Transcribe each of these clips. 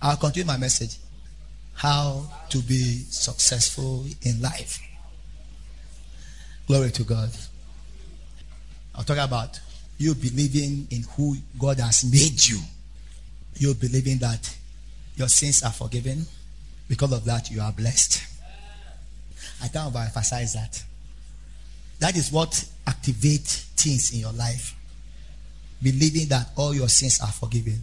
I'll continue my message. How to be successful in life. Glory to God. I'll talk about you believing in who God has made you. You believing that your sins are forgiven. Because of that, you are blessed. I can't emphasize that. That is what activates things in your life. Believing that all your sins are forgiven.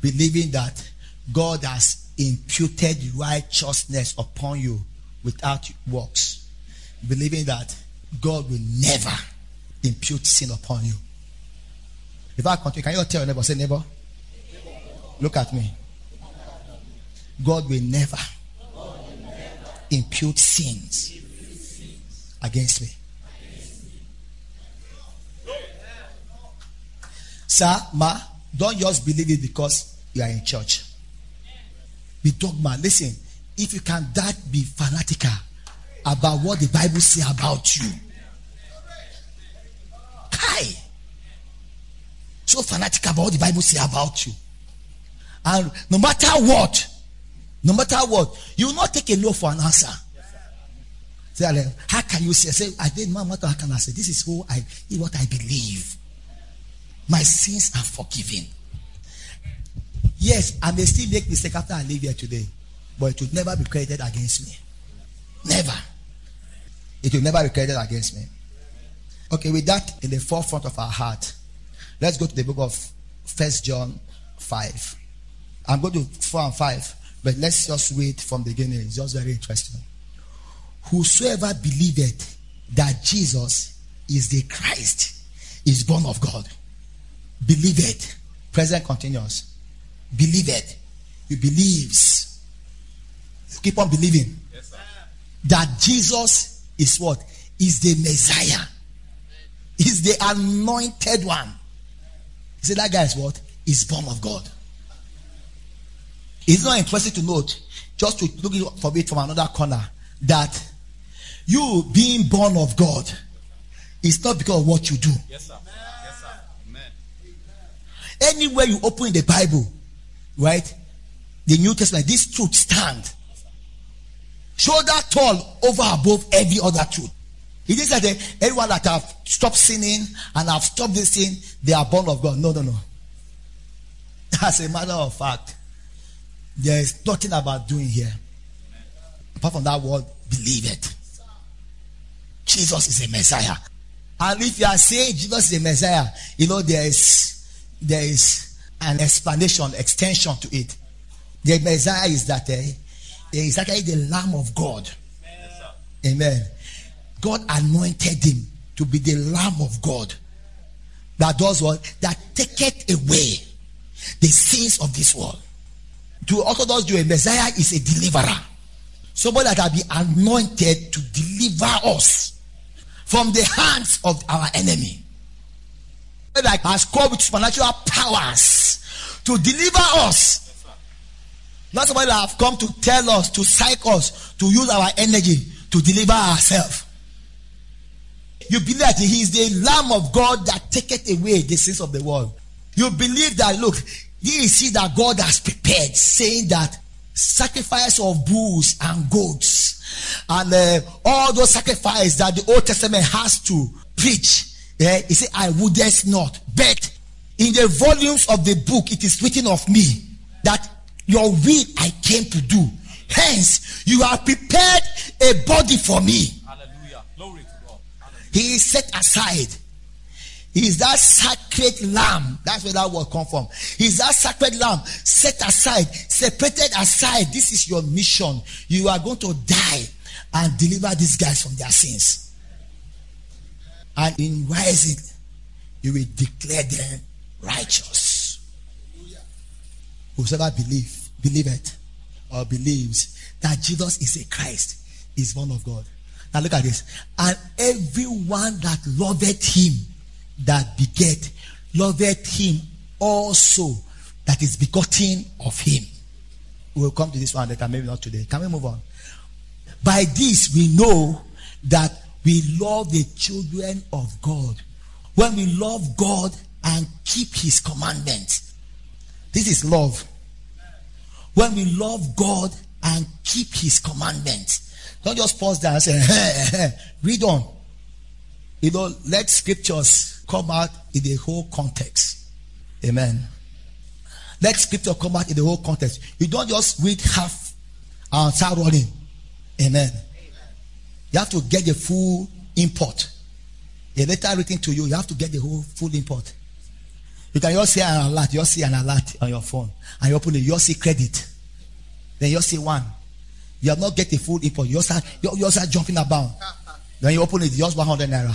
Believing that God has imputed righteousness upon you without works. Believing that God will never impute sin upon you. If I continue, can you tell your neighbor, say, neighbor, look at me. God will never impute sins against me. Sir, ma, don't just believe it because you are in church. Be dogma. Listen, if you can that be fanatical about what the Bible say about you. Hi. So fanatical about what the Bible say about you. And no matter what, no matter what, you will not take a no for an answer. Say, how can you say? Say, I did, man, what how can I say? This is who I, what I believe. My sins are forgiven. Yes, I may still make mistake after I leave here today, but it will never be credited against me. Never. It will never be credited against me. Okay, with that in the forefront of our heart, let's go to the book of First John 5. I'm going to 4 and 5, but let's just read from the beginning. It's just very interesting. Whosoever believeth that Jesus is the Christ is born of God. Believe it. Present continuous. Believe it. He believes. Keep on believing. Yes, that Jesus is what? Is the Messiah. Is the anointed one. He said that guy is what? Is born of God. It's not interesting to note, just to look for it from another corner, that you being born of God is not because of what you do. Yes, sir. Anywhere you open the Bible, right? The New Testament, this truth stand. Shoulder tall over above every other truth. It is that eh, everyone that have stopped sinning and have stopped this sin, they are born of God. No, no, no. As a matter of fact, there is nothing about doing here. Apart from that word, believe it. Jesus is a Messiah. And if you are saying Jesus is a Messiah, you know, there is there is an explanation, extension to it. The Messiah is that uh, is actually the Lamb of God. Amen. God anointed him to be the Lamb of God that does what? That taketh away the sins of this world. To Orthodox Jew, a Messiah is a deliverer. Somebody that will be anointed to deliver us from the hands of our enemy that has come with supernatural powers to deliver us. Not somebody that have come to tell us, to psych us, to use our energy to deliver ourselves. You believe that he is the Lamb of God that taketh away the sins of the world. You believe that, look, you see that God has prepared, saying that sacrifice of bulls and goats and uh, all those sacrifices that the Old Testament has to preach yeah, he said, I would just not. But in the volumes of the book, it is written of me that your will I came to do. Hence, you have prepared a body for me. Hallelujah. Glory to God. Hallelujah. He is set aside. He is that sacred lamb. That's where that word come from. He is that sacred lamb set aside, separated aside. This is your mission. You are going to die and deliver these guys from their sins. And in rising, you will declare them righteous. Whosoever believe, believe it, or believes that Jesus is a Christ is born of God. Now look at this. And everyone that loveth him that beget, loveth him also that is begotten of him. We'll come to this one later, maybe not today. Can we move on? By this we know that we love the children of God. When we love God and keep his commandments. This is love. when we love God and keep His commandments. Don't just pause there and say, hey, hey, read on. You know, let scriptures come out in the whole context. Amen. Let scripture come out in the whole context. You don't just read half and start running. Amen. You have to get the full import. A letter written to you, you have to get the whole full import. You can just see an alert, you just see an alert on your phone, and you open it, you see credit. Then you see one. You have not get the full import. You start, you just start jumping about. Then you open it, just 100 naira.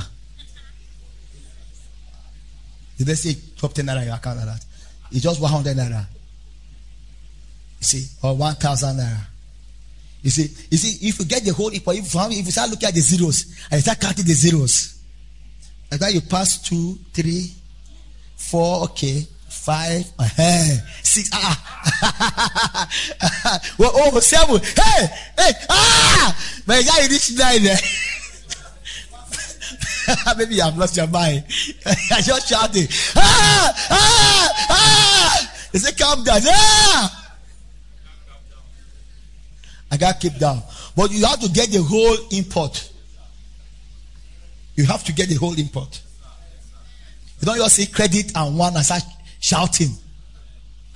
Did they say drop 10 naira in your account like that? It's just 100 naira. You see, or 1,000 naira. You see, you see, if you get the whole import, if, if you start looking at the zeros and you start counting the zeros, and then you pass two, three, four, okay, five, uh, six, ah, well, oh, seven, hey, hey, ah, my guy, you reach nine there. Maybe I've lost your mind. I just shouting, ah, ah, ah. They say, calm down, ah. I got to keep down. But you have to get the whole import. You have to get the whole import. You don't just say credit and one and start shouting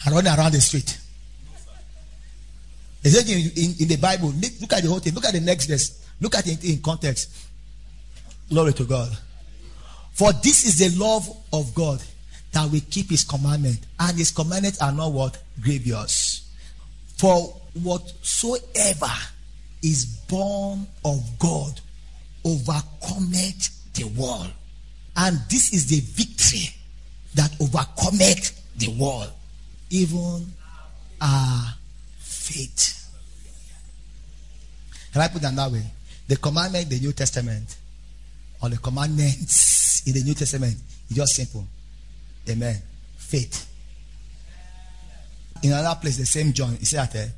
and running around the street. It's like in, in, in, the Bible. Look, look, at the whole thing. Look at the next verse. Look at it in context. Glory to God. For this is the love of God that we keep his commandment. And his commandments are not what? Grievous. For whatsoever is born of God overcometh the world. And this is the victory that overcometh the world, even our faith. Can I put that that way? The commandment in the New Testament, or the commandments in the New Testament, is just simple. Amen. Faith. In another place, the same John, he said that uh,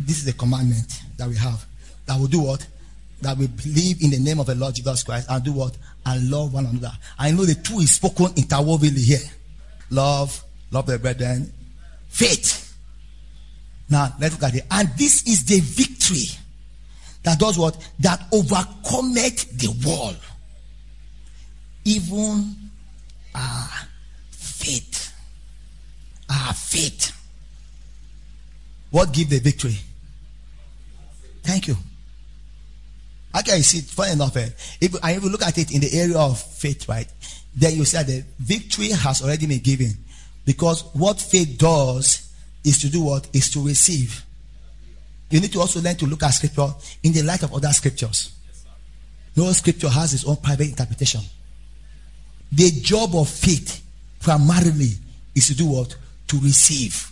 this is the commandment that we have. That we do what? That we believe in the name of the Lord Jesus Christ and do what? And love one another. I know the two is spoken interwovenly here. Love, love the brethren, faith. Now let's look at it. And this is the victory that does what? That overcometh the world. Even our faith. Our faith. What give the victory? Thank you. Okay, you see, funny enough, eh, if, and if you look at it in the area of faith, right, then you see that the victory has already been given. Because what faith does is to do what? Is to receive. You need to also learn to look at scripture in the light of other scriptures. No scripture has its own private interpretation. The job of faith primarily is to do what? To receive.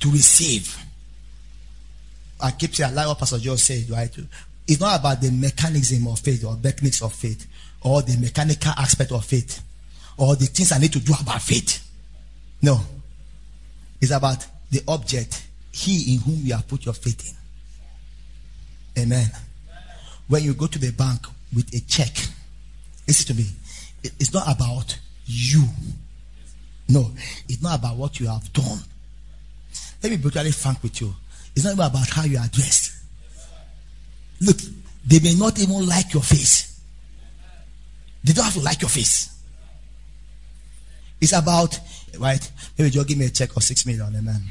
To receive. I keep saying, I like what Pastor Joe said, right? It's not about the mechanism of faith or techniques of faith or the mechanical aspect of faith or the things I need to do about faith. No. It's about the object, He in whom you have put your faith in. Amen. When you go to the bank with a check, listen to me. It's not about you. No, it's not about what you have done. Let me be brutally frank with you. It's not even about how you are dressed. Look, they may not even like your face. They don't have to like your face. It's about, right? Maybe just give me a check of six million, eh, amen.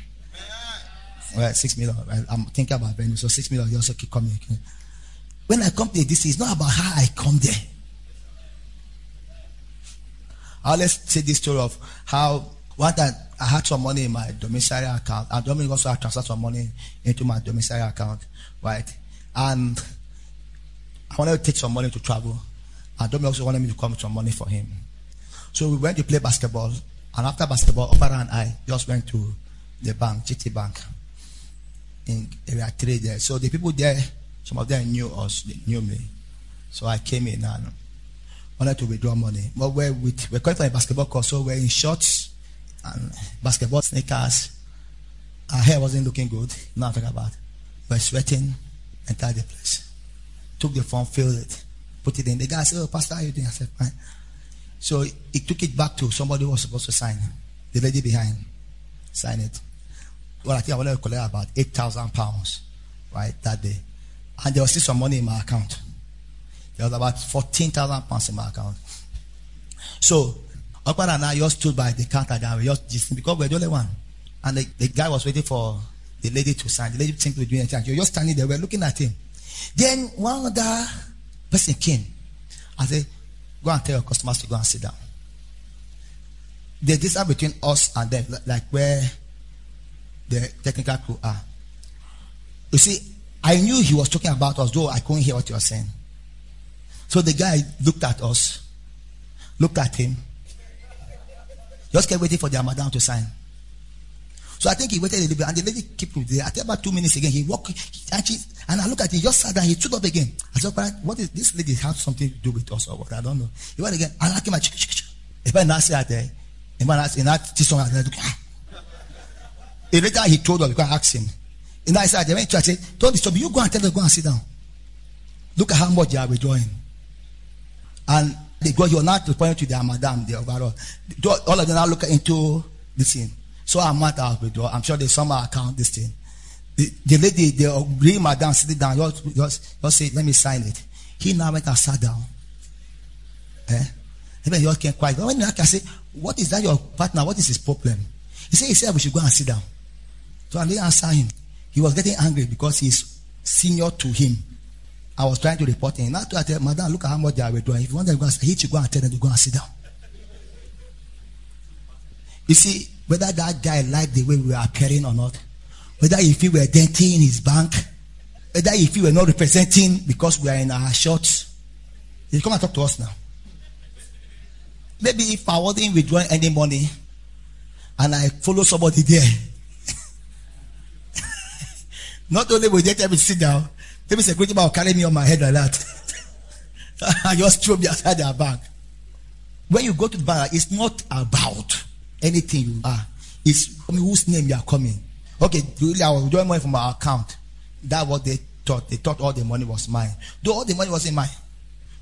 Right, six million. Right? I'm thinking about venue, so six million. You also keep coming. Okay? When I come to this, it's not about how I come there. I'll let's say this story of how one time I had some money in my domiciliary account, and Dominic also had transferred some money into my domiciliary account, right? And I wanted to take some money to travel, and Dominic also wanted me to come with some money for him. So we went to play basketball, and after basketball, Opera and I just went to the bank, GT Bank, in area three there. So the people there, some of them knew us, they knew me. So I came in and wanted to withdraw money. But we're with we're going for a basketball course, so we're in shorts and basketball sneakers. Our hair wasn't looking good. nothing about. We're sweating, the place. Took the form, filled it, put it in. The guy said, Oh, Pastor, how you doing? I said, Fine. So he took it back to somebody who was supposed to sign. The lady behind. Sign it. Well, I think I wanted to collect about 8,000 pounds, right, that day. And there was still some money in my account. There was about 14,000 pounds in my account. So, Akbar and I just stood by the counter and we just just because we're the only one. And the, the guy was waiting for the lady to sign. The lady seemed to be doing anything. You're just standing there. We're looking at him. Then one other person came. I said, Go and tell your customers to go and sit down. The distance between us and them, like where the technical crew are. You see, I knew he was talking about us, though I couldn't hear what he was saying. So the guy looked at us, looked at him, just kept waiting for their madam to sign. So I think he waited a little bit, and the lady kept with there. After about two minutes again, he walked, and, she, and I looked at him, he just sat down, he stood up again. I said, "But what is this lady have something to do with us or what? I don't know. He went again, and I came at If I not say that, if I not say that, this one, I ah. later he told us, because I asked him. And I said, I went to, said, don't disturb me, you go and tell them, go and sit down. Look at how much they are withdrawing. And go, you're not responding to their madam, the overall. All of them are looking into this thing. So I'm not out withdraw. I'm sure they somehow account this thing. The, the lady, the real madam sitting down, just, just, just say, let me sign it. He now went and sat down. Eh? Even he just came quiet. But when I can say, what is that your partner? What is his problem? He said, he said we should go and sit down. So I didn't answer him. He was getting angry because he's senior to him. I was trying to report him. Now I tell madam, look at how much they are withdrawing. If you want to go and hit you, go and tell them to go and sit down. You see, whether that guy liked the way we were appearing or not, whether if we were denting in his bank, whether if we were not representing because we are in our shorts, he come and talk to us now. Maybe if I wasn't withdrawing any money and I follow somebody there, not only will they tell me sit down, maybe security man will carry me on my head like that. I just throw me outside their bank. When you go to the bank, it's not about anything you are. It's I mean, whose name you are coming. Okay, really, I was withdrawing money from our account. That's what they thought. They thought all the money was mine. Though all the money wasn't mine.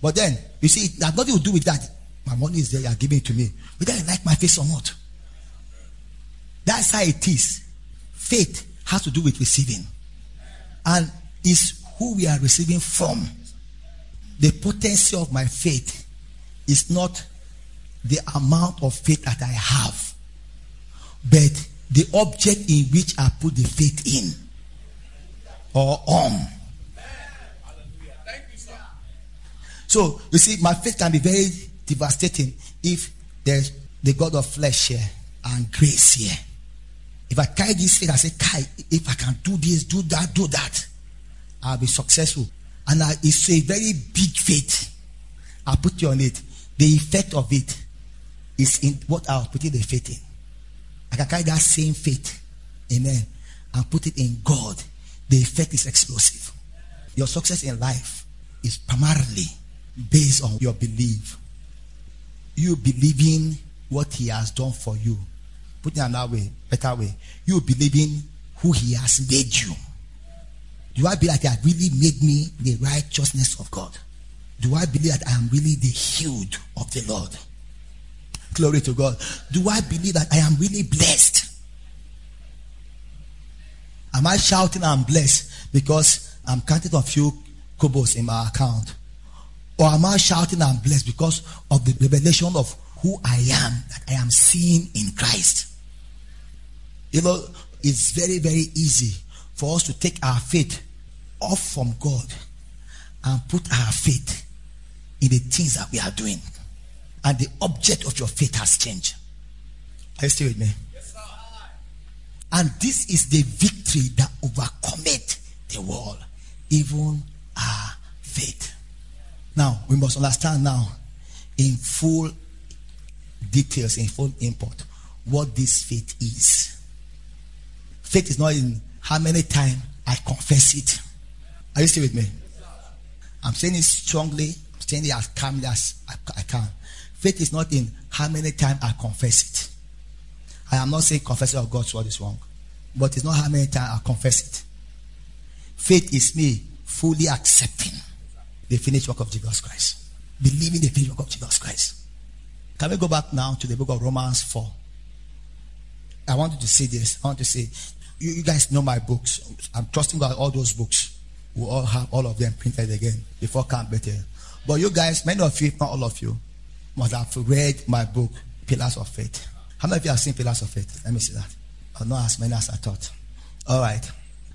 But then, you see, it has nothing to do with that. My money is there, you are giving it to me. Whether you like my face or not. That's how it is. Faith has to do with receiving. And is who we are receiving from. The potency of my faith is not the amount of faith that I have, but the object in which I put the faith in or on. So you see, my faith can be very devastating if there's the God of flesh here and grace here. If I carry this faith, I say, Kai, if I can do this, do that, do that, I'll be successful. And I, it's a very big faith. I put you on it. The effect of it is in what I was putting the faith in. I can carry that same faith, amen, and put it in God. The effect is explosive. Your success in life is primarily based on your belief. You believing what He has done for you. Put it another way, better way. You believing who He has made you. Do I believe that has really made me the righteousness of God? Do I believe that I am really the healed of the Lord? Glory to God. Do I believe that I am really blessed? Am I shouting I'm blessed because I'm counting a few kobos in my account? Or am I shouting I'm blessed because of the revelation of who I am that I am seeing in Christ? You know, it's very, very easy for us to take our faith off from God and put our faith in the things that we are doing. And the object of your faith has changed. Are you still with me? And this is the victory that overcometh the world, even our faith. Now, we must understand now in full details, in full import, what this faith is. Faith is not in how many times I confess it. Are you still with me? I'm saying it strongly, I'm saying it as calmly as I, can. Faith is not in how many times I confess it. I am not saying confessing of God's word is wrong, but it's not how many times I confess it. Faith is me fully accepting the finished work of Jesus Christ, believing the finished work of Jesus Christ. Can we go back now to the book of Romans 4? I want you to say this. I want to say, you, you guys know my books. I'm trusting God. All those books, we all have all of them printed again before camp better. But you guys, many of you, if not all of you, must have read my book, Pillars of Faith. How many of you have seen Pillars of Faith? Let me see that. Or not as many as I thought. All right.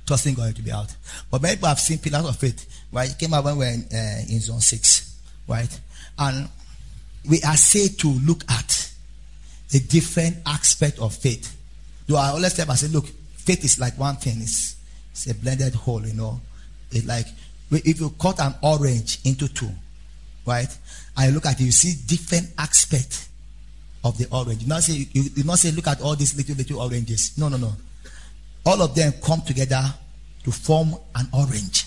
Trusting God to be out. But many people have seen Pillars of Faith. Right? It came out when we were in, uh, in zone six. Right? And we are said to look at the different aspect of faith. Do I always tell myself, look, faith is like one thing. It's, it's a blended whole, you know. It's like if you cut an orange into two, right? And you look at it, you see different aspect of the orange. You not say you, you not say look at all these little little oranges. No, no, no. All of them come together to form an orange.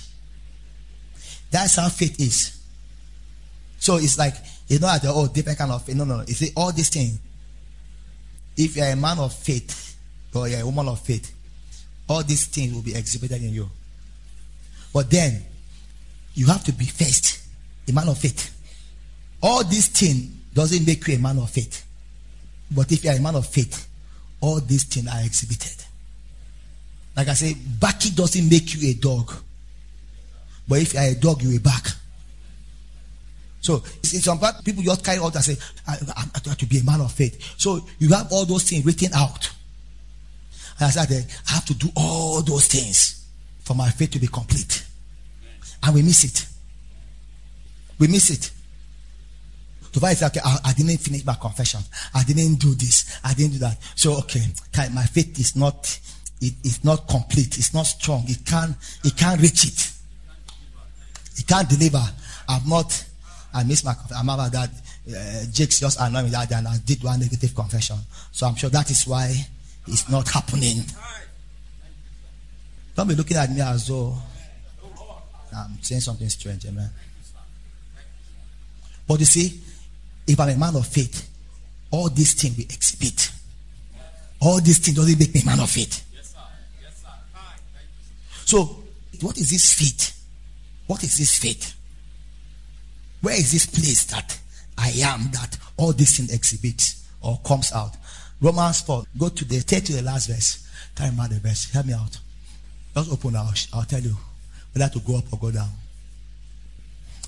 That's how faith is. So it's like you know at the oh different kind of faith. No, no, no. You see all these things. If you're a man of faith or you're a woman of faith, all these things will be exhibited in you. But then you have to be first a man of faith. All these things doesn't make you a man of faith. But if you are a man of faith, all these things are exhibited. Like I say, backing doesn't make you a dog. But if you are a dog, you are back. So it's some people just carry out and say, I, I, I have to be a man of faith. So you have all those things written out. I said, I have to do all those things for my faith to be complete. And we miss it. We miss it. To find okay, I, I, didn't finish my confession. I didn't do this. I didn't do that. So okay, my faith is not it is not complete. It's not strong. It can't it can't reach it. It can't deliver. I've not I missed my confession. I'm about that uh, Jake's just annoyed me that and I did one negative confession. So I'm sure that is why it's not happening. Don't be looking at me as though I'm saying something strange, amen. But you see, if I'm a man of faith, all these things we exhibit. All these things doesn't make me a man of faith. So, what is this faith? What is this faith? Where is this place that I am that all these things exhibits or comes out? Romans 4. Go to the take to the last verse. Time out the verse. Help me out. Just open I'll, I'll tell you whether to go up or go down.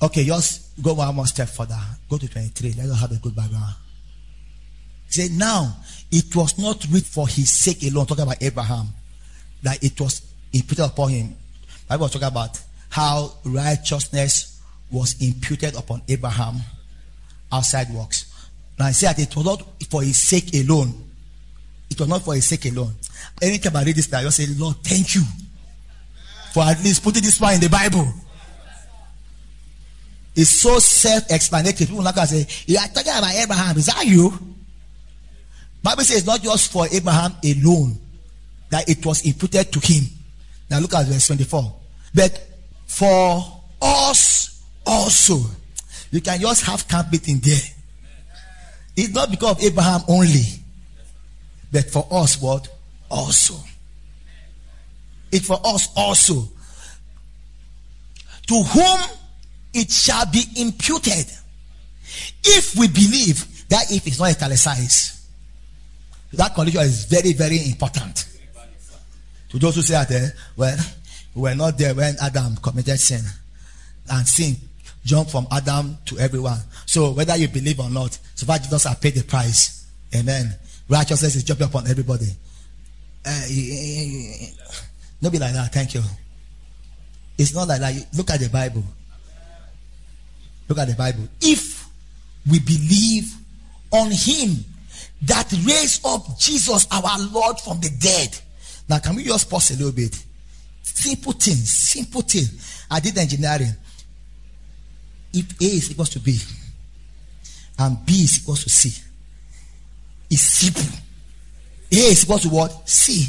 Okay, just go one more step further. Go to 23. Let us have a good background. Say now it was not written for his sake alone, talking about Abraham, that it was imputed upon him. Bible was talking about how righteousness was imputed upon Abraham outside works. Now I say that it was not for his sake alone. It was not for his sake alone. Anytime I read this, I just say, Lord, thank you for at least putting this one in the Bible. It's so self-explanatory. People like I say, you are talking about Abraham. Is that you? Bible says it's not just for Abraham alone that it was imputed to him. Now look at verse 24. But for us also, you can just have camp meeting there. It's not because of Abraham only, but for us, what? Also. It's for us also. To whom it shall be imputed. If we believe that if it's not italicized, that condition is very, very important. To those who say that, eh, well, we were not there when Adam committed sin. And sin jumped from Adam to everyone. So whether you believe or not, so far Jesus has paid the price. Amen. Righteousness is jumping upon everybody. Eh, eh, eh, uh, not be like that. Thank you. It's not like that. Look at the Bible. Look at the Bible. If we believe on Him that raised up Jesus, our Lord, from the dead. Now, can we just pause a little bit? Simple thing, simple thing. I did engineering. If A is equals to B and B is equals to C, it's simple. A is equals to what? C.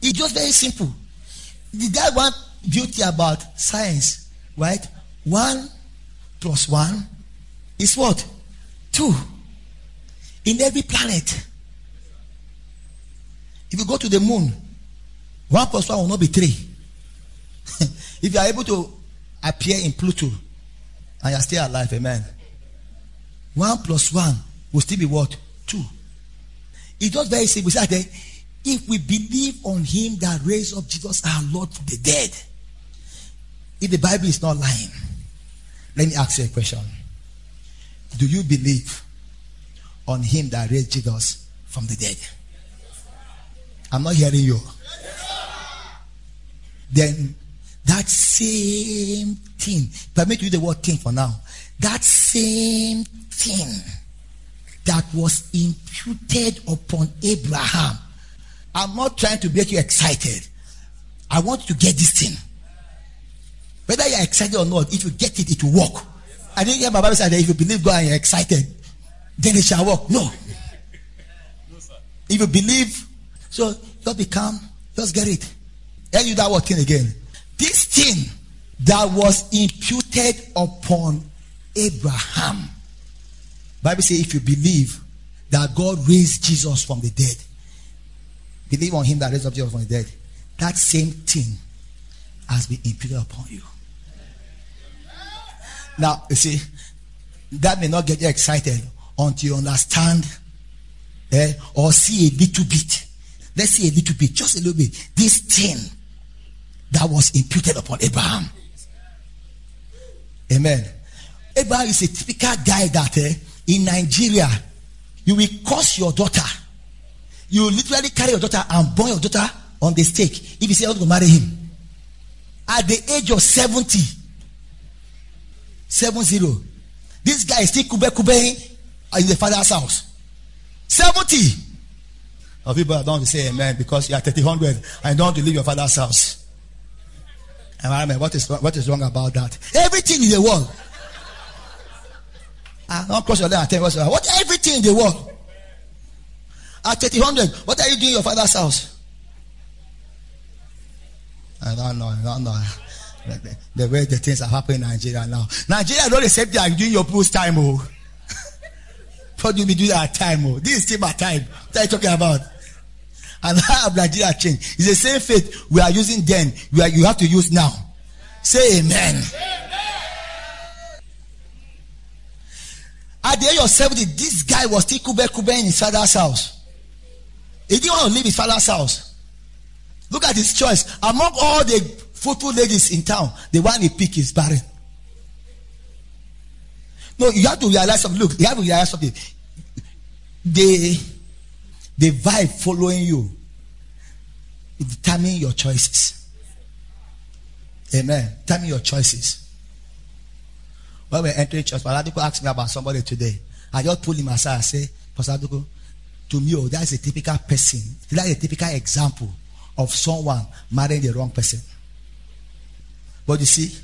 It's just very simple. Guy want beauty about science, right? One plus one is what? Two. In every planet. If you go to the moon, one plus one will not be three. if you are able to appear in Pluto and you are still alive, amen. One plus one will still be what? Two. It's just very simple. If we believe on him that raised up Jesus our Lord from the dead, if the Bible is not lying, let me ask you a question. Do you believe on him that raised Jesus from the dead? I'm not hearing you. Then that same thing, permit use the word thing for now. That same thing that was imputed upon Abraham. I'm not trying to make you excited. I want you to get this thing. Whether you're excited or not, if you get it, it will work. I didn't hear my Bible say that if you believe God and you're excited, then it shall work. No. If you believe, so just become, just get it. Tell you that word thing again. This thing that was imputed upon Abraham. Bible says if you believe that God raised Jesus from the dead, believe on him that raised up Jesus from the dead, that same thing has been imputed upon you. Now, you see, that may not get you excited until you understand eh, or see a little bit. Let's see a little bit, just a little bit. This thing that was imputed upon Abraham. Amen. Abraham is a typical guy that eh, in Nigeria, you will curse your daughter. You will literally carry your daughter and burn your daughter on the stake if you say, I want to marry him. At the age of 70, 70, this guy is still kube kube in the father's house. 70. Of people don't say amen because you are 30, 100 and don't leave your father's house. Amen. What is, what is wrong about that? Everything in the world. Ah, don't cross your leg me what's. What everything in the world? At 300, what are you doing in your father's house? I don't know. I don't know. The, way the things are happening in Nigeria now. Nigeria don't accept that doing your post time. Oh. what do you be doing at time? Oh? This is still my time. What are you talking about? And how have Nigeria changed? It's the same faith we are using then. We are, you have to use now. Say amen. amen. At the age of 70, this guy was still kube kube in his father's house. He didn't want to leave his father's house. Look at his choice. Among all the fruitful ladies in town, the one he picked is barren. No, you have to realize something. Look, you have to realize something. The, the vibe following you determine your choices. Amen. Determine your choices. When we entering church, Pastor Aduko asked me about somebody today. I just pulled him aside and say, Pastor Aduko, to me, oh, that's a typical person. That's a typical example of someone marrying the wrong person. But you see,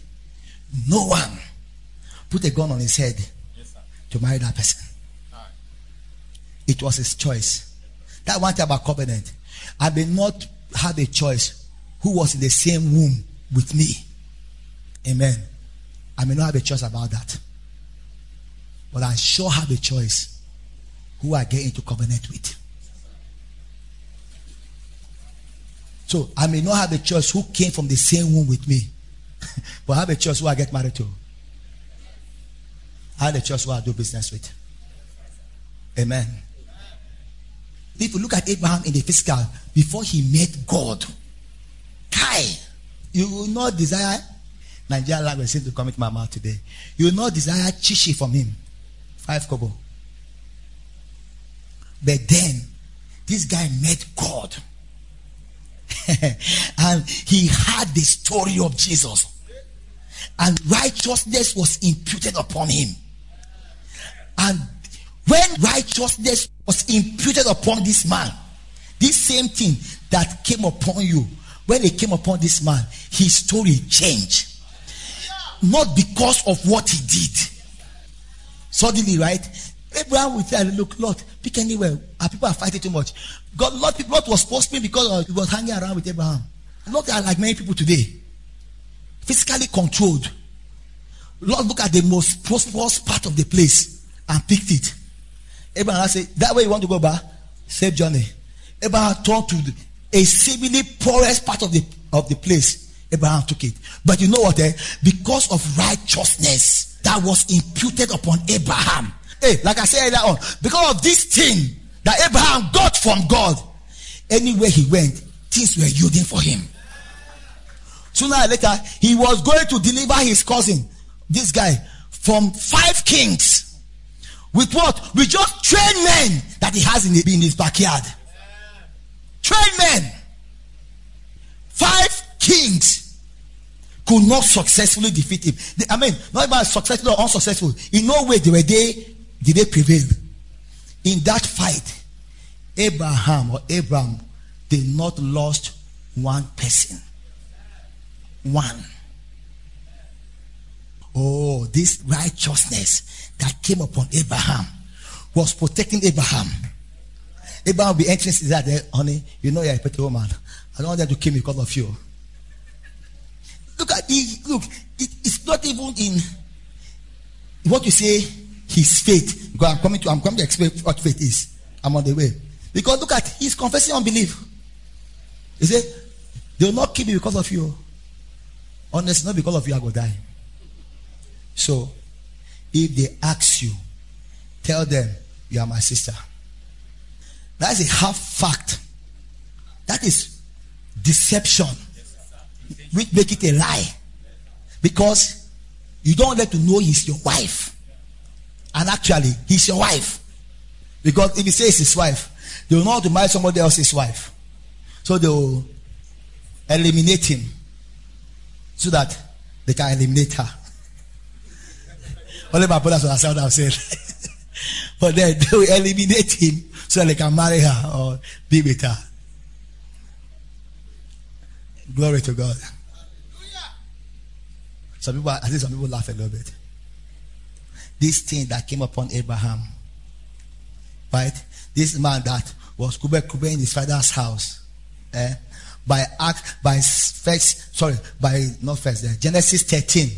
no one put a gun on his head yes, to marry that person. Right. It was his choice. That one thing about covenant. I may not have a choice who was in the same womb with me. Amen. I may not have a choice about that. But I sure have a choice who I get into covenant with. So I may not have a choice who came from the same womb with me. but I have a choice who I get married to. I have a choice who I do business with. Amen. If you look at Abraham in the physical, before he met God, Kai, you will not desire Nigerian language seems to come into my mouth today. You will not desire chichi from him. Five kobo. But then, this guy met God. and he had the story of Jesus. And righteousness was imputed upon him. And when righteousness was imputed upon this man, this same thing that came upon you, when it came upon this man, his story changed not because of what he did. Suddenly, right? Abraham will say, Look, Lot, pick anywhere. Our people are fighting too much. God, Lord, Lot was prospering because he was hanging around with Abraham. Not like many people today. Physically controlled. Lot, look at the most prosperous part of the place and picked it. Abraham said, That way you want to go back? Save journey. Abraham turned to a seemingly poorest part of the of the place Abraham took it. But you know what? Eh? Because of righteousness that was imputed upon Abraham. Hey, like I said earlier on, because of this thing that Abraham got from God, anywhere he went, things were yielding for him. Sooner or later, he was going to deliver his cousin, this guy, from five kings. With what? With just trained men that he has in, the, in his backyard. Trained men. Five kings could not successfully defeat him. They- I mean, not about successful or unsuccessful. In no way they were they did they prevail. In that fight, Abraham or Abraham did not lost one person. One. Oh, this righteousness that came upon Abraham was protecting Abraham. Abraham will be entering that there, honey, you know you're a petty woman. I don't want them to kill me because of you. Look at it, look, it, it's not even in what you say his faith. Because I'm coming to I'm coming to explain what faith is. I'm on the way. Because look at he's confessing unbelief. He said, They will not kill me because of you. Honestly, not because of you, I will die. So if they ask you, tell them you are my sister. That's a half fact. That is deception. Which make it a lie. Because you don't let to know he's your wife. And actually, he's your wife. Because if he says his wife, they will not to marry somebody else's wife. So they will eliminate him so that they can eliminate her. Only my brothers understand what I'm saying. but then they will eliminate him so that they can marry her or be with her. Glory to God. Some people, I think some people laugh a little bit. This thing that came upon Abraham, right? This man that was kube kube in his father's house, eh? By act, by first, sorry, by not first, there, Genesis 13,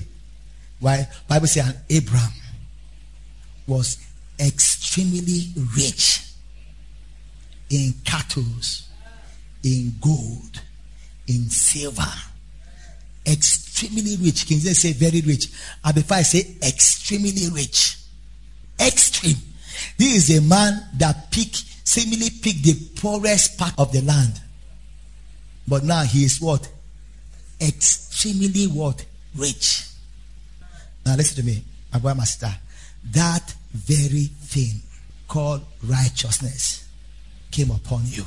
right? Bible says, and Abraham was extremely rich in cattle, in gold, in silver. Extremely rich. King James say very rich. And before I say extremely rich, extreme. This is a man that pick, seemingly picked the poorest part of the land. But now he is what? Extremely what? Rich. Now listen to me, my sister. That very thing called righteousness came upon you.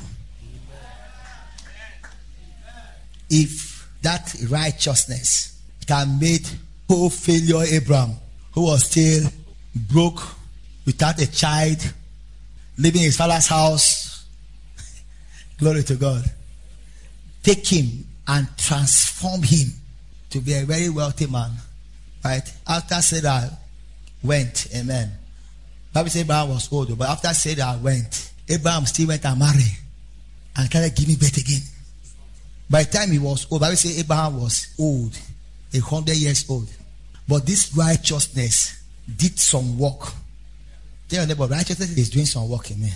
If that righteousness can make poor failure Abraham, who was still broke, without a child, living in his father's house, glory to God, take him and transform him to be a very wealthy man. Right? After Sarah went, amen. Bible says Abraham was old, but after Sarah went, Abraham still went and married and started giving birth again. By the time he was old, Bible says Abraham was old, a hundred years old. But this righteousness did some work. Tell your neighbor, righteousness is doing some work in me.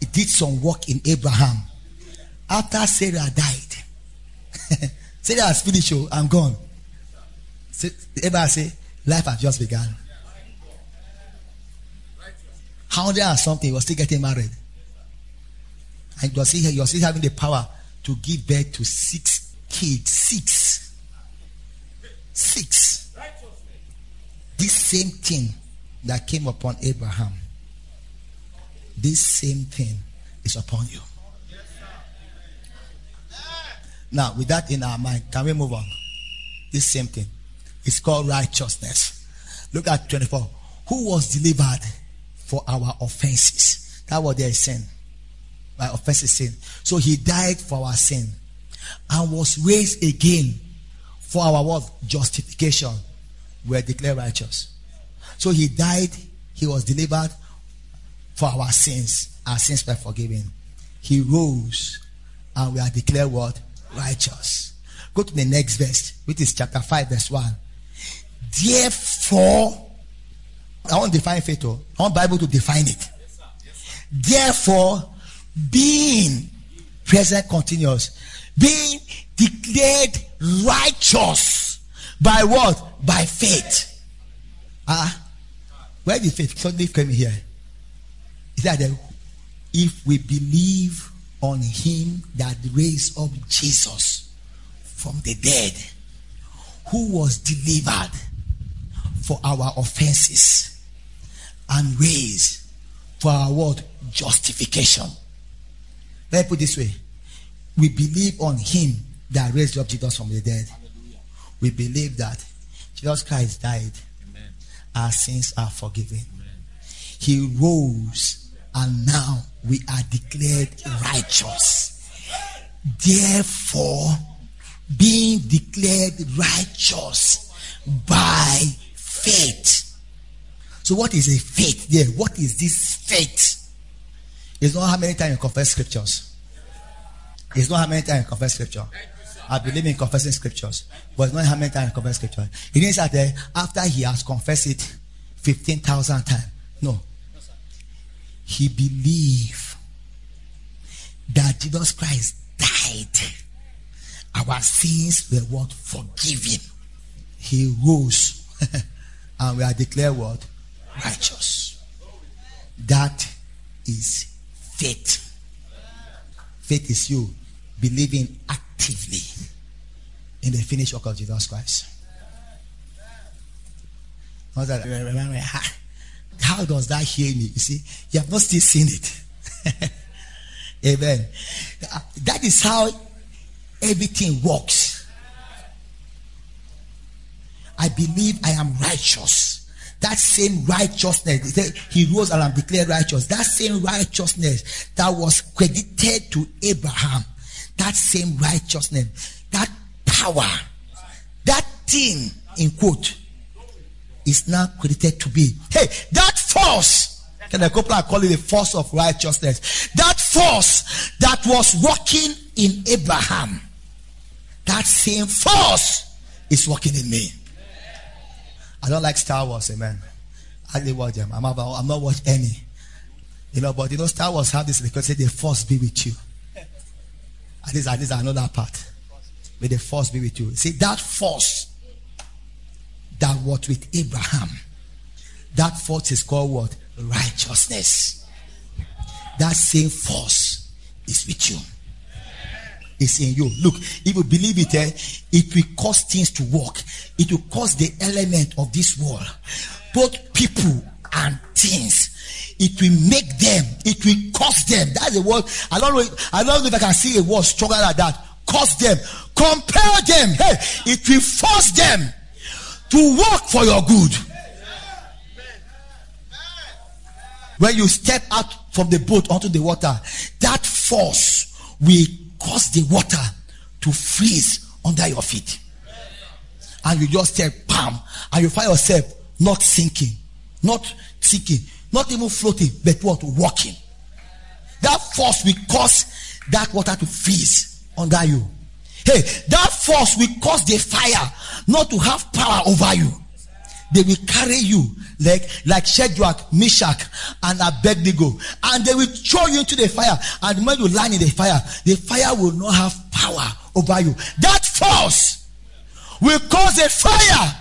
It did some work in Abraham. After Sarah died, Sarah has finished, oh, I'm gone. Say- Abraham say, life has just begun. Hundred and something, he was still getting married. And you're still, you're still having the power to give birth to six kids. Six. Six. This same thing that came upon Abraham, this same thing is upon you. Now, with that in our mind, can we move on? This same thing. It's called righteousness. Look at 24. Who was delivered for our offenses? That was their sin. My offense sin. So he died for our sin and was raised again for our what? Justification. We are declared righteous. So he died, he was delivered for our sins. Our sins were forgiven. He rose and we are declared what? Righteous. Go to the next verse, which is chapter 5, verse 1. Therefore, I want to define faith. oh. I want Bible to define it. Therefore, being present continuous, being declared righteous by what? By faith. Ah, where did faith suddenly come here? Is that the if we believe on him that raised up Jesus from the dead, who was delivered for our offenses and raised for our what? Justification. Let me put this way. We believe on him that raised up Jesus from the dead. We believe that Jesus Christ died. Amen. Our sins are forgiven. Amen. He rose and now we are declared righteous. Therefore, being declared righteous by faith. So, what is a faith there? What is this faith? It's not how many times you confess scriptures. It's not how many times you confess scripture. I believe in confessing scriptures, but it's not how many times you confess scripture. Didn't say that eh, after he has confessed it 15,000 times. No. He believed that Jesus Christ died. Our sins were what? Forgiven. He rose. and we are declared what? Righteous. That is faith. Faith is you believing actively in the finished work of Jesus Christ. How does that heal me? You see, you have not still seen it. Amen. That is how everything works. I believe I am righteous. That same righteousness, he rose and I'm declared righteous. That same righteousness that was credited to Abraham, that same righteousness, that power, that thing, in quote, is now credited to be. Hey, that force, can the couple call it the force of righteousness? That force that was working in Abraham, that same force is working in me. I don't like Star Wars, amen. I didn't watch them. I'm, about, I'm not watch any. You know, but you know, Star Wars have this because say the force be with you. At least, at least that part. May the force be with you. See, that force that was with Abraham, that force is called what? Righteousness. That same force is with you. It's in you. Look, if you believe it, eh, it will cause things to work. It will cause the element of this world, both people and things. It will make them. It will cause them. That's the word. I don't know. I don't know if I can see a word stronger than that. Cause them. Compel them. Hey, it will force them to work for your good. When you step out from the boat onto the water, that force will cause the water to freeze under your feet. And you just step, bam, and you find yourself not sinking, not sinking, not even floating, but what? Walking. That force will cause that water to freeze under you. Hey, that force will cause the fire not to have power over you. They will carry you like like Shadrach, Meshach, and Abednego, and they will throw you into the fire. And when you land in the fire, the fire will not have power over you. That force will cause the fire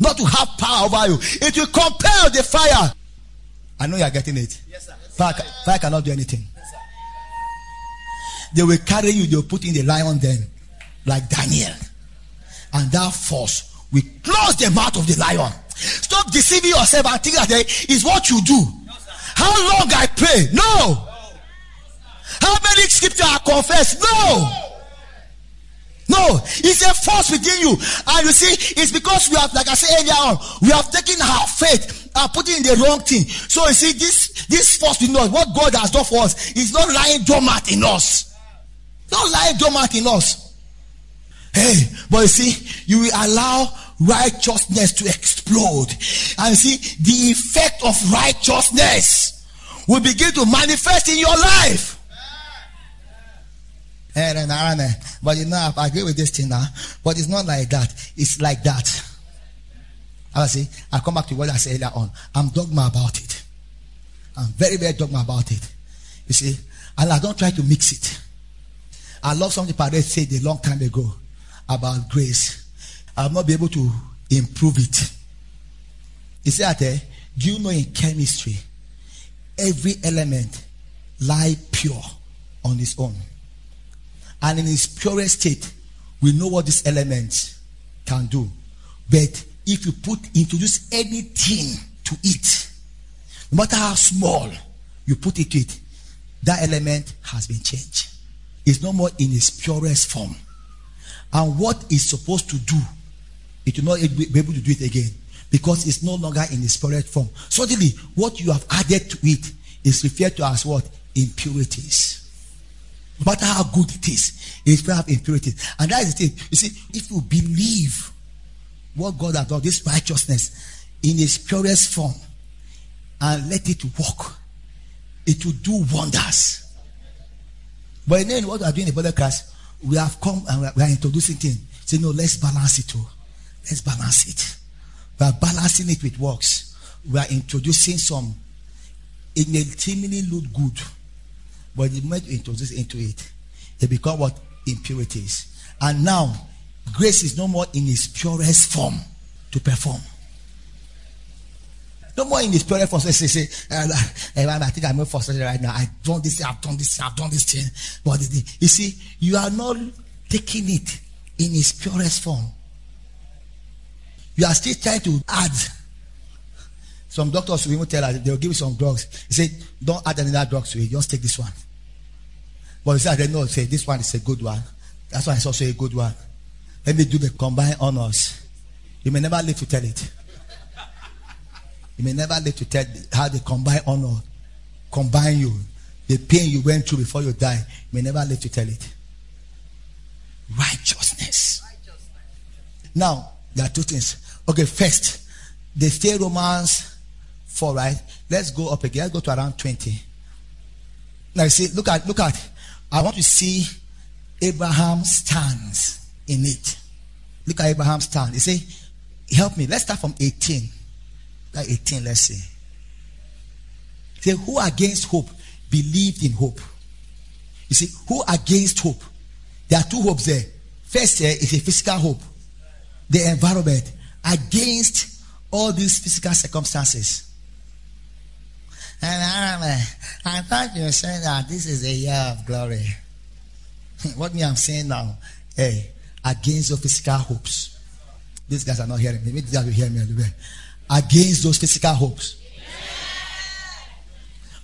not to have power over you. It will compel the fire. I know you are getting it. Yes, sir. Fire, fire cannot do anything. Yes, They will carry you, they will put in the lion then, like Daniel. And that force will close the mouth of the lion. Stop deceiving yourself and think that is what you do. No, How long I pray? No. How many scriptures I confess? No. No, it's a force within you. And you see, it's because we have, like I said earlier on, we have taken our faith and put it in the wrong thing. So you see, this this force within us, what God has done for us, is not lying dormant in us. Not lying dormant in us. Hey, but you see, you will allow righteousness to explode. And see, the effect of righteousness will begin to manifest in your life. Eh, But you know, I agree with this thing now. But it's not like that. It's like that. I see. I come back to what I said earlier on. I'm dogma about it. I'm very, very dogma about it. You see, and I don't try to mix it. I love something Padre said a long time ago about grace. I'll not be able to improve it. He said, eh, Do you know in chemistry, every element lie pure on its own. And in its purest state, we know what this element can do. But if you put introduce anything to it, no matter how small you put it to it, that element has been changed. It's no more in its purest form. And what it's supposed to do, it will not be able to do it again because it's no longer in its purest form. Suddenly, what you have added to it is referred to as what? Impurities. No matter how good it is, it's full have impurities. And that is the thing. You see, if you believe what God has done, this righteousness, in its purest form, and let it work, it will do wonders. But then what we are doing in the body class, we have come and we are introducing things. Say, no, let's balance it. Oh. Let's balance it. We are balancing it with works. We are introducing some. It may seemingly look good, but the moment introduce into it, they become what impurities. And now, grace is no more in its purest form to perform. No more in its purest form. Say, say, say uh, I think I'm frustrated right now. I've done this, I've done this, I've done this thing. But you see, you are not taking it in its purest form. You are still trying to add. Some doctors will even tell us they'll give you some drugs. He said, Don't add another drugs to it, just take this one. But he said, I know, say this one is a good one. That's why it's also a good one. Let me do the combined honors. You may never live to tell it. You may never live to tell how the combined honor combine you. The pain you went through before you die. You may never live to tell it. Righteousness. Righteousness. Now, there are two things. Okay, first, the stay Romans 4, right? Let's go up again. Let's go to around 20. Now, you see, look at, look at, I want to see Abraham stands in it. Look at Abraham stand. You see, help me. Let's start from 18. Like 18, let's see. Say, who against hope believed in hope? You see, who against hope? There are two hopes there. First, uh, is a physical hope the environment against all these physical circumstances. And I, thought you were saying that this is a year of glory. what me I'm saying now, hey, against the physical hopes. These guys are not hearing me. Maybe guys will hear me anyway. Against those physical hopes.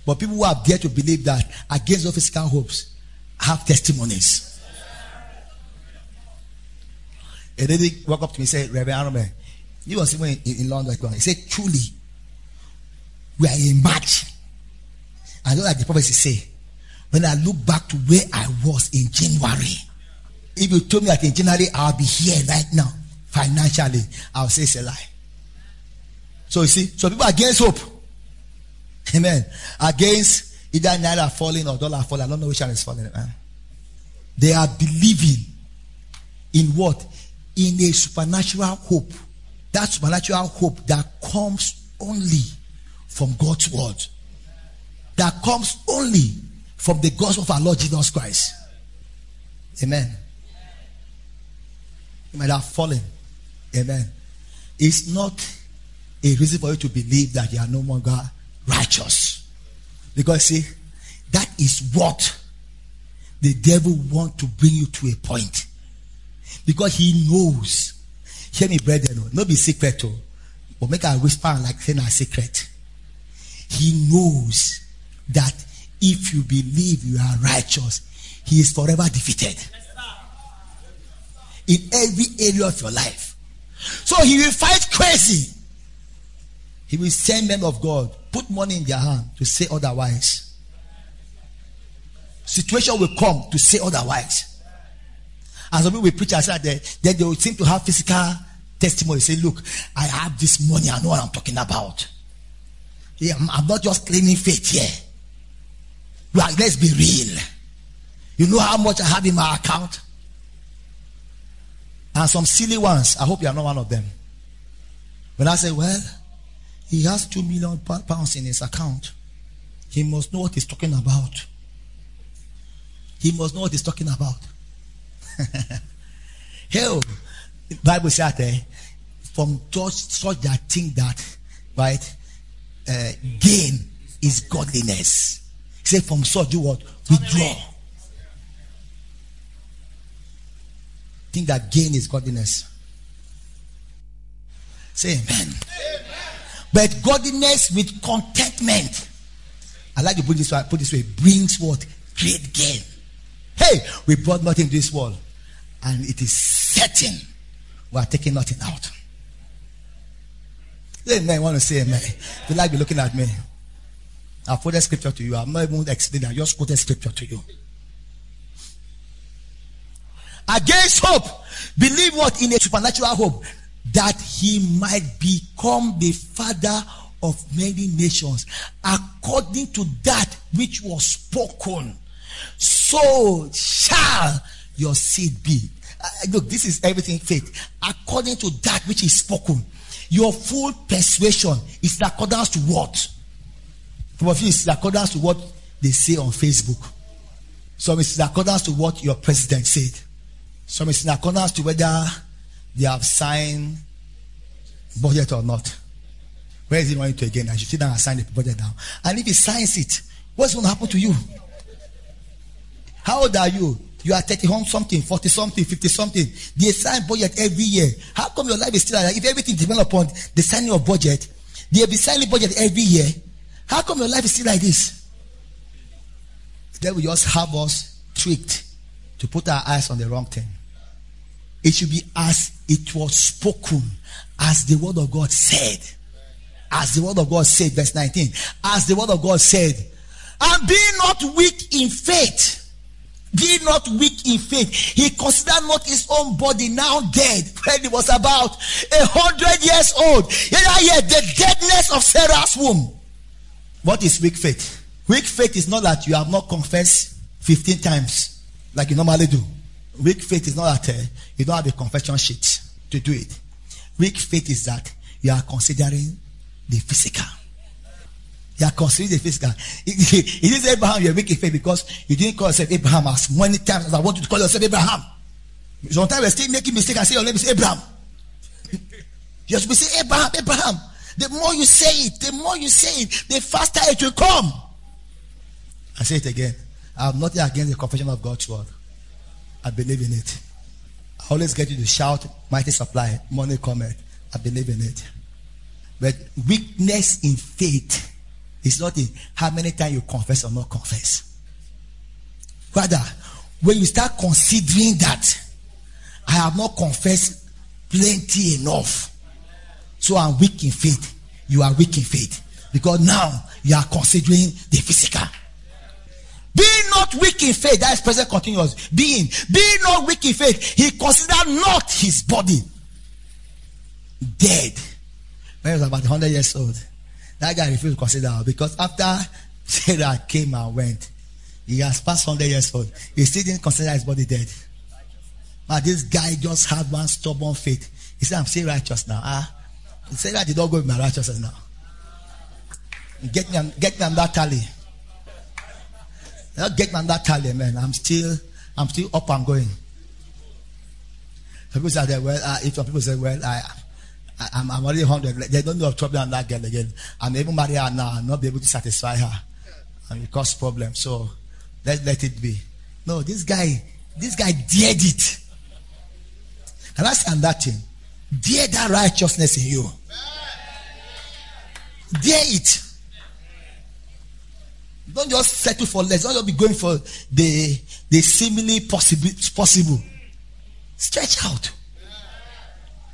But people who have dared to believe that against those physical hopes have testimonies. A lady walked up to me and said, Reverend Arome, you was even in, in London. He said, truly, we are in March. I know like the prophecy say, when I look back to where I was in January, if you told me that in January I'll be here right now, financially, I'll say it's a lie. So you see, so people against hope. Amen. Against either naira falling or dollar falling. I don't know which one is falling. Man. They are believing in what? in a supernatural hope. That supernatural hope that comes only from God's word. That comes only from the gospel of our Lord Jesus Christ. Amen. You might have fallen. Amen. It's not a reason for you to believe that you are no longer righteous. Because see, that is what the devil want to bring you to a point because he knows. Hear me, brethren. Oh. No be secret. Oh. But make a whisper like saying a secret. He knows that if you believe you are righteous, he is forever defeated. In every area of your life. So he will fight crazy. He will send men of God, put money in their hand to say otherwise. Situation will come to say otherwise. Some people will preach outside there, then they will seem to have physical testimony. Say, look, I have this money, I know what I'm talking about. Yeah, I'm not just claiming faith here. Let's be real. You know how much I have in my account? And some silly ones, I hope you are not one of them. When I say, well, he has two million pounds in his account, he must know what he's talking about. He must know what he's talking about. Hell, Bible says that from just such that think that right uh, gain is godliness. Say from Saul, do what? Withdraw. Think that gain is godliness. Say amen. But godliness with contentment. I like to put this way, put this way, brings what? Great gain. Hey, we brought nothing to this world. And it is certain we are taking nothing out. Amen. want to say amen. You like be looking at me. I've quoted scripture to you. I'm not even explaining. I just quoted scripture to you. Against hope, believe what in a supernatural hope that he might become the father of many nations according to that which was spoken. So shall your seed be. Uh, look, this is everything faith. According to that which is spoken, your full persuasion is in accordance to what? Some of you is accordance to what they say on Facebook. Some is in accordance to what your president said. Some is in accordance to whether they have signed budget or not. Where is he going to again? I should sit down and sign the budget down. And if he signs it, what's going to happen to you? How old are you? You are 30 something, 40 something, 50 something. They sign budget every year. How come your life is still like that? If everything depends upon the signing of budget, they be signing budget every year. How come your life is still like this? Then we just have us tricked to put our eyes on the wrong thing. It should be as it was spoken, as the word of God said. As the word of God said, verse 19. As the word of God said, and be not weak in faith. Be not weak in faith. He considered not his own body now dead when he was about a hundred years old. Yeah, yeah, the deadness of Sarah's womb. What is weak faith? Weak faith is not that you have not confessed 15 times like you normally do. Weak faith is not that uh, you don't have a confession sheet to do it. Weak faith is that you are considering the physical. You are considering the physical. It is Abraham, you are weak in faith because you didn't call yourself Abraham as many times as I want you to call yourself Abraham. Sometimes we're still making mistake and say your name is Abraham. You have to say Abraham, Abraham. The more you say it, the more you say it, the faster it will come. I say it again. I'm nothing against the confession of God's word. I believe in it. I always get you to shout, mighty supply, money cometh. I believe in it. But weakness in faith is not in how many times you confess or not confess. Rather, when you start considering that I have not confessed plenty enough, so I'm weak in faith, you are weak in faith. Because now you are considering the physical. Being not weak in faith, that is present continuous. Being, being not weak in faith, he considered not his body dead. When he was about 100 years old, that guy refused to consider because after Sarah came and went, he has passed 100 years old. He still didn't consider his body dead. But this guy just had one stubborn faith. He said, I'm still righteous now. Ah, Sarah did not go with my righteousness now. Get me, get me on that tally. I'll get on that tally, man. I'm still, I'm still up and going. Some people say, well, uh, if some people say, well, I, I, am I'm already 100, they don't know of trouble on that girl again. I'm even marry her now, and not be able to satisfy her. And it cause problems. So let's let it be. No, this guy, this guy dared it. Can I say that thing? Dare that righteousness in you. Dare it. Don't just settle for less. Don't just be going for the the seemingly possible possible. Stretch out.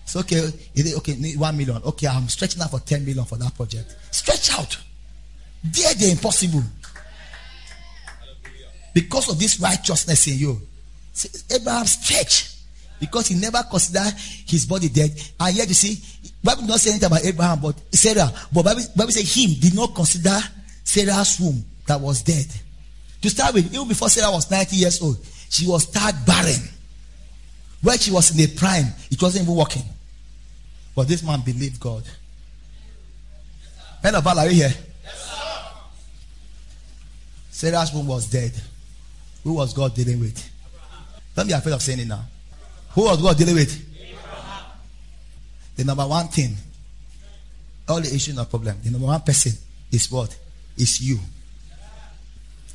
It's okay. Okay, one million. Okay, I'm stretching out for ten million for that project. Stretch out. Dare the impossible. Because of this righteousness in you. See, Abraham stretch. Because he never considered his body dead. And yet you see, Bible did not say anything about Abraham, but Sarah. But Bible, Bible said him did not consider Sarah's womb that was dead. To start with, even before Sarah was 90 years old, she was start barren. When she was in the prime, it wasn't even working. But this man believed God. Men of valor, are you here? Yes, Sarah's womb was dead. Who was God dealing with? Don't be afraid of saying it now. Who was God dealing with? The number one thing, all the issue, no problem. The number one person is what? Is you.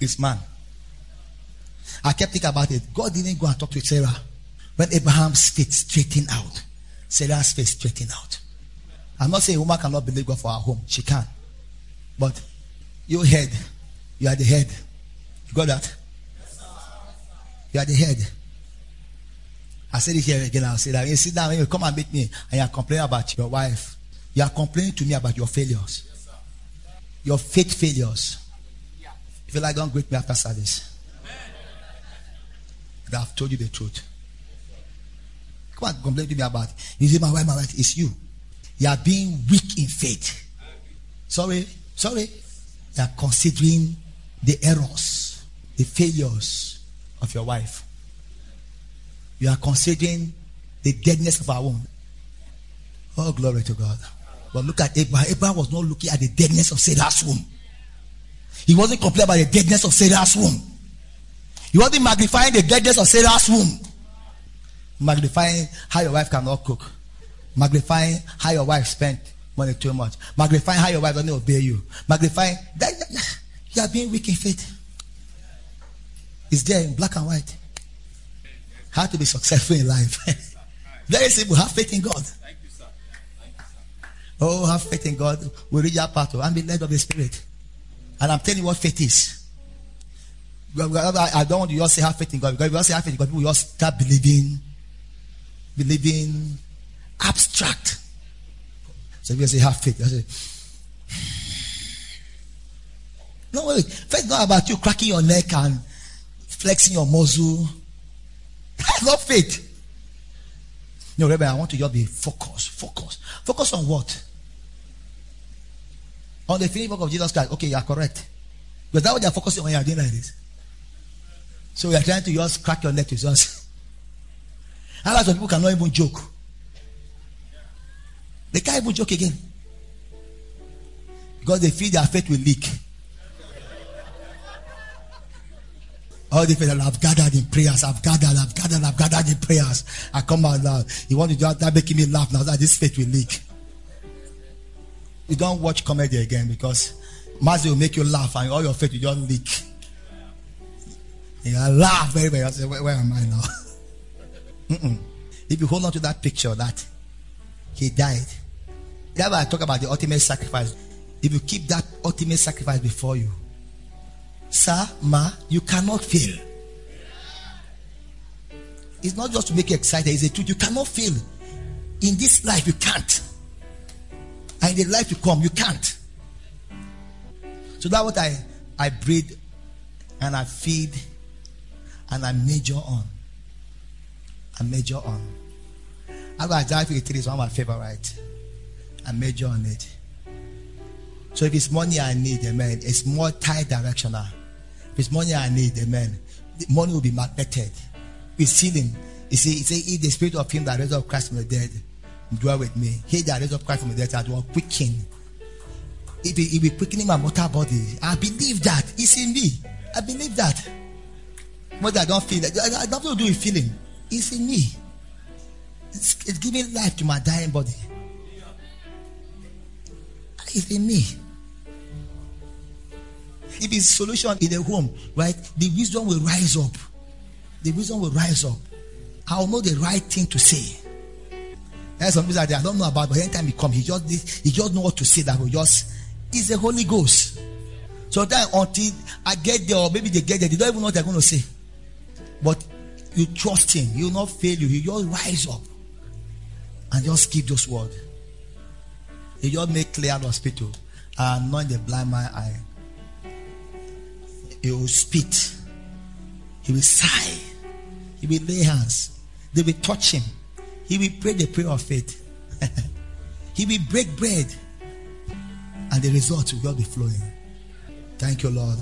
It's man. I kept thinking about it. God didn't go and talk to Sarah when Abraham's faith straightened out. Sarah's faith straightened out. I'm not saying a woman cannot believe God for her home. She can. But you head, you are the head. You got that? You are the head. I said it here again. I'll say that. You sit down, you come and meet me, and you are complaining about your wife. You are complaining to me about your failures, your faith failures. If you like, don't greet me after service. But I've told you the truth. Come and complain to me about. You say, my wife, my wife, it's you. You are being weak in faith. Sorry, sorry. You are considering the errors, the failures of your wife. You are considering the deadness of our womb. Oh, glory to God. But look at Abraham. Abraham was not looking at the deadness of Sarah's womb. He wasn't complaining about the deadness of Sarah's womb. He wasn't magnifying the deadness of Sarah's womb. Magnifying how your wife cannot cook. Magnifying how your wife spent money too much. Magnifying how your wife doesn't obey you. Magnifying that you are being weak in faith. It's there in black and white. How to be successful in life. Very simple. Have faith in God. Oh, have faith in God. We read that part and be led of the Spirit. And I'm telling you what faith is. I don't want you just say have faith in God because if you just say have faith in God, people just start believing, believing abstract. So you say have faith, you say, no, wait. Faith is not about you cracking your neck and flexing your muscle. That's not faith. No, Rebbe, I want to just be focused. Focus. Focus on what? On the finished work of Jesus Christ. Okay, you are correct. Because that's what you are focusing on when you are doing like this. So we are trying to just crack your neck to just. How lot of people cannot even joke. They can't even joke again. Because they feel their faith will leak. All the that I've gathered in prayers, I've gathered, I've gathered, I've gathered in prayers. I come out now. You want to do that making me laugh now that this faith will leak. You don't watch comedy again because Mazi will make you laugh and all your faith will just leak. You laugh very. I say, where, where am I now? If you hold on to that picture that he died, that's why I talk about the ultimate sacrifice. If you keep that ultimate sacrifice before you, sir, ma, you cannot fail. It's not just to make you excited, it's a truth. You cannot fail. In this life, you can't. And in the life to come, you can't. So that's what I, I breed and I feed and I major on. I major on. I got Isaiah 53 is one of my favorite. I major on it. So if it's money I need, amen, it's more multi-directional. It's money I need, amen, the money will be magneted. It's healing. You see, it says, if the spirit of him that raised up Christ from the dead dwell with me, he that raised up Christ from the dead will quicken. If he, he be quickening my mortal body, I believe that. It's in me. I believe that. What I don't feel, I, I don't to do with feeling. It's in me. It's, it's giving life to my dying body. It's in me. If it's solution in the home, right? The wisdom will rise up. The wisdom will rise up. I'll know the right thing to say. There's some people that I don't know about, but anytime he comes, he just he just know what to say. That will just is the Holy Ghost. So that until I get there, or maybe they get there, they don't even know what they're going to say. But you trust him, he will not fail you. He just rise up and just give those words. He just make clear the hospital and anoint the blind man eye. He will spit. He will sigh. He will lay hands. They will touch him. He will pray the prayer of faith. he will break bread. And the results will be flowing. Thank you, Lord.